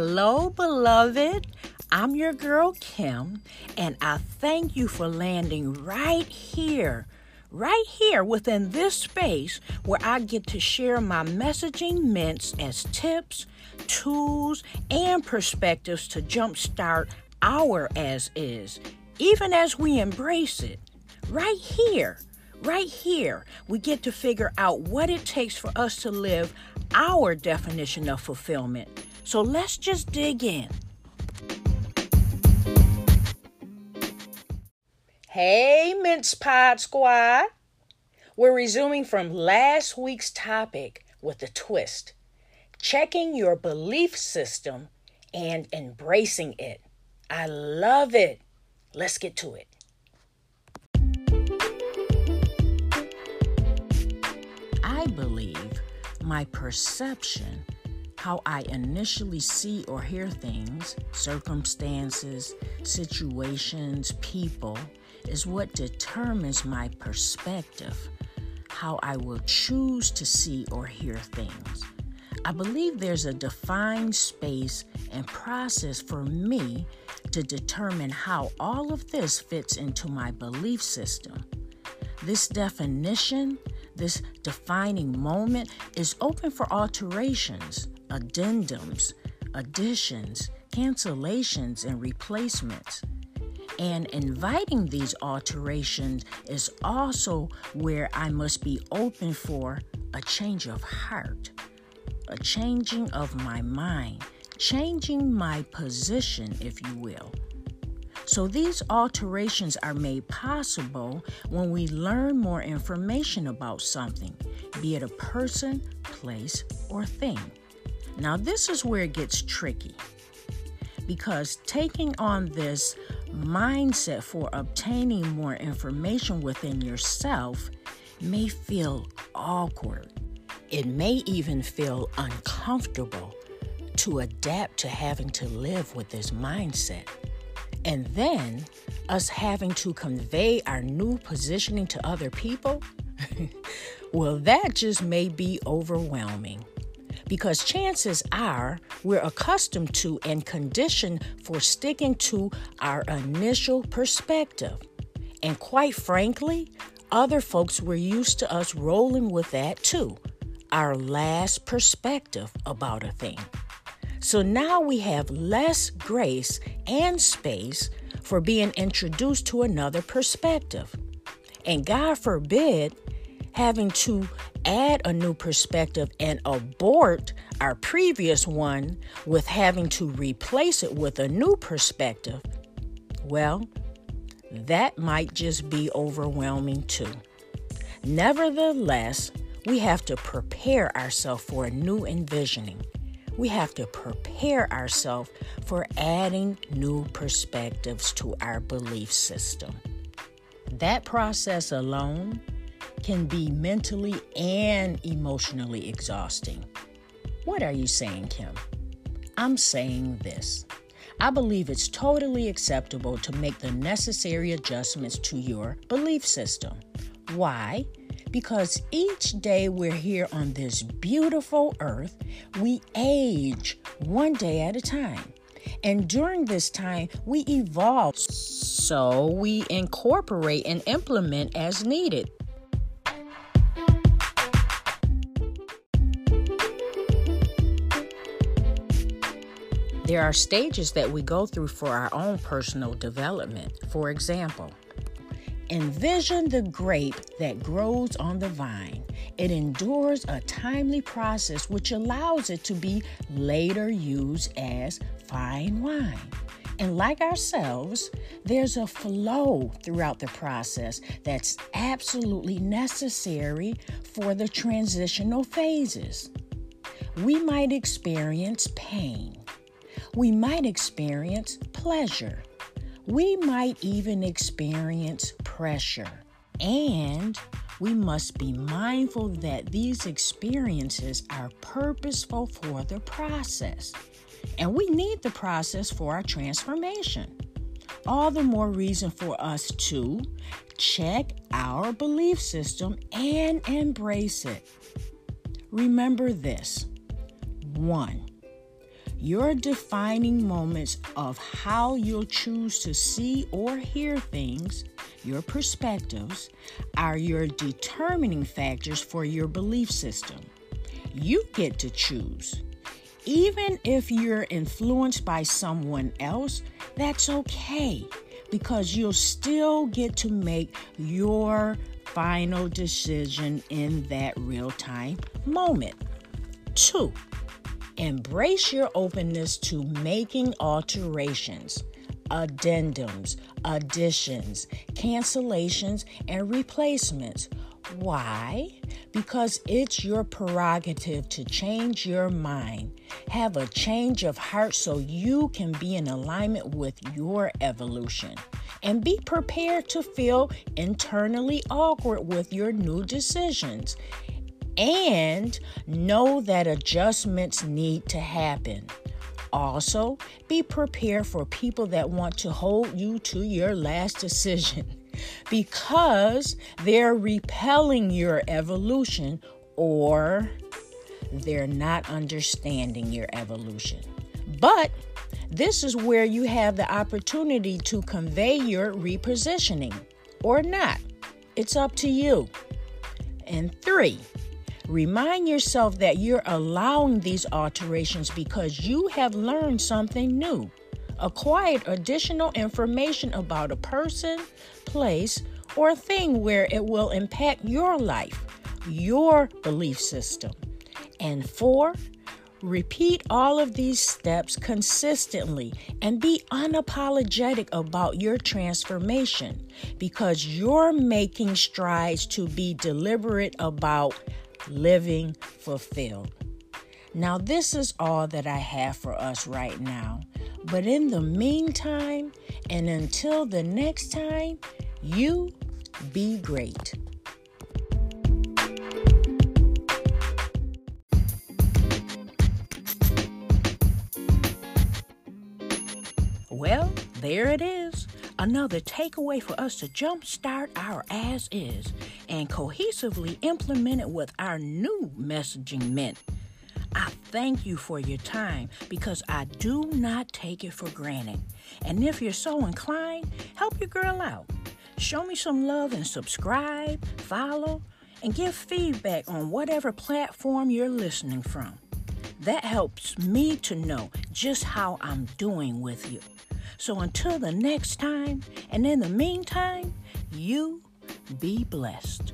Hello, beloved. I'm your girl, Kim, and I thank you for landing right here, right here within this space where I get to share my messaging mints as tips, tools, and perspectives to jumpstart our as is, even as we embrace it. Right here, right here, we get to figure out what it takes for us to live our definition of fulfillment. So let's just dig in. Hey, Mints Pod Squad. We're resuming from last week's topic with a twist checking your belief system and embracing it. I love it. Let's get to it. I believe my perception, how I initially see or hear things, circumstances, situations, people, is what determines my perspective, how I will choose to see or hear things. I believe there's a defined space and process for me to determine how all of this fits into my belief system. This definition, this defining moment, is open for alterations, addendums, additions, cancellations, and replacements. And inviting these alterations is also where I must be open for a change of heart, a changing of my mind, changing my position, if you will. So these alterations are made possible when we learn more information about something, be it a person, place, or thing. Now, this is where it gets tricky because taking on this mindset for obtaining more information within yourself may feel awkward. It may even feel uncomfortable to adapt to having to live with this mindset. And then us having to convey our new positioning to other people, well, that just may be overwhelming because chances are we're accustomed to and conditioned for sticking to our initial perspective. And quite frankly, other folks were used to us rolling with that too, our last perspective about a thing. So now we have less grace and space for being introduced to another perspective. And God forbid having to add a new perspective and abort our previous one with having to replace it with a new perspective, well, that might just be overwhelming too. Nevertheless, we have to prepare ourselves for a new envisioning. We have to prepare ourselves for adding new perspectives to our belief system. That process alone can be mentally and emotionally exhausting. What are you saying, Kim? I'm saying this. I believe it's totally acceptable to make the necessary adjustments to your belief system. Why? Because each day we're here on this beautiful earth, we age one day at a time. And during this time, we evolve. So we incorporate and implement as needed. There are stages that we go through for our own personal development. For example, envision the grape that grows on the vine. It endures a timely process which allows it to be later used as fine wine. And like ourselves, there's a flow throughout the process that's absolutely necessary for the transitional phases. We might experience pain we might experience pleasure. We might even experience pressure. And we must be mindful that these experiences are purposeful for the process. And we need the process for our transformation. All the more reason for us to check our belief system and embrace it. Remember this one, Your defining moments of how you'll choose to see or hear things, your perspectives, are your determining factors for your belief system. You get to choose. Even if you're influenced by someone else, that's okay because you'll still get to make your final decision in that real time moment. Two, embrace your openness to making alterations, addendums, additions, cancellations, and replacements. Why? Because it's your prerogative to change your mind. Have a change of heart so you can be in alignment with your evolution. And be prepared to feel internally awkward with your new decisions. And know that adjustments need to happen. Also, be prepared for people that want to hold you to your last decision because they're repelling your evolution or they're not understanding your evolution. But this is where you have the opportunity to convey your repositioning or not. It's up to you. And three, remind yourself that you're allowing these alterations because you have learned something new acquired additional information about a person, place, or thing where it will impact your life, your belief system. And four, repeat all of these steps consistently and be unapologetic about your transformation because you're making strides to be deliberate about living fulfilled. Now, this is all that I have for us right now. But in the meantime, and until the next time, you be great. Well, there it is. Another takeaway for us to jumpstart our as is and cohesively implement it with our new messaging mint. I thank you for your time because I do not take it for granted. And if you're so inclined, help your girl out. Show me some love and subscribe, follow, and give feedback on whatever platform you're listening from. That helps me to know just how I'm doing with you. So until the next time, and in the meantime, you be blessed.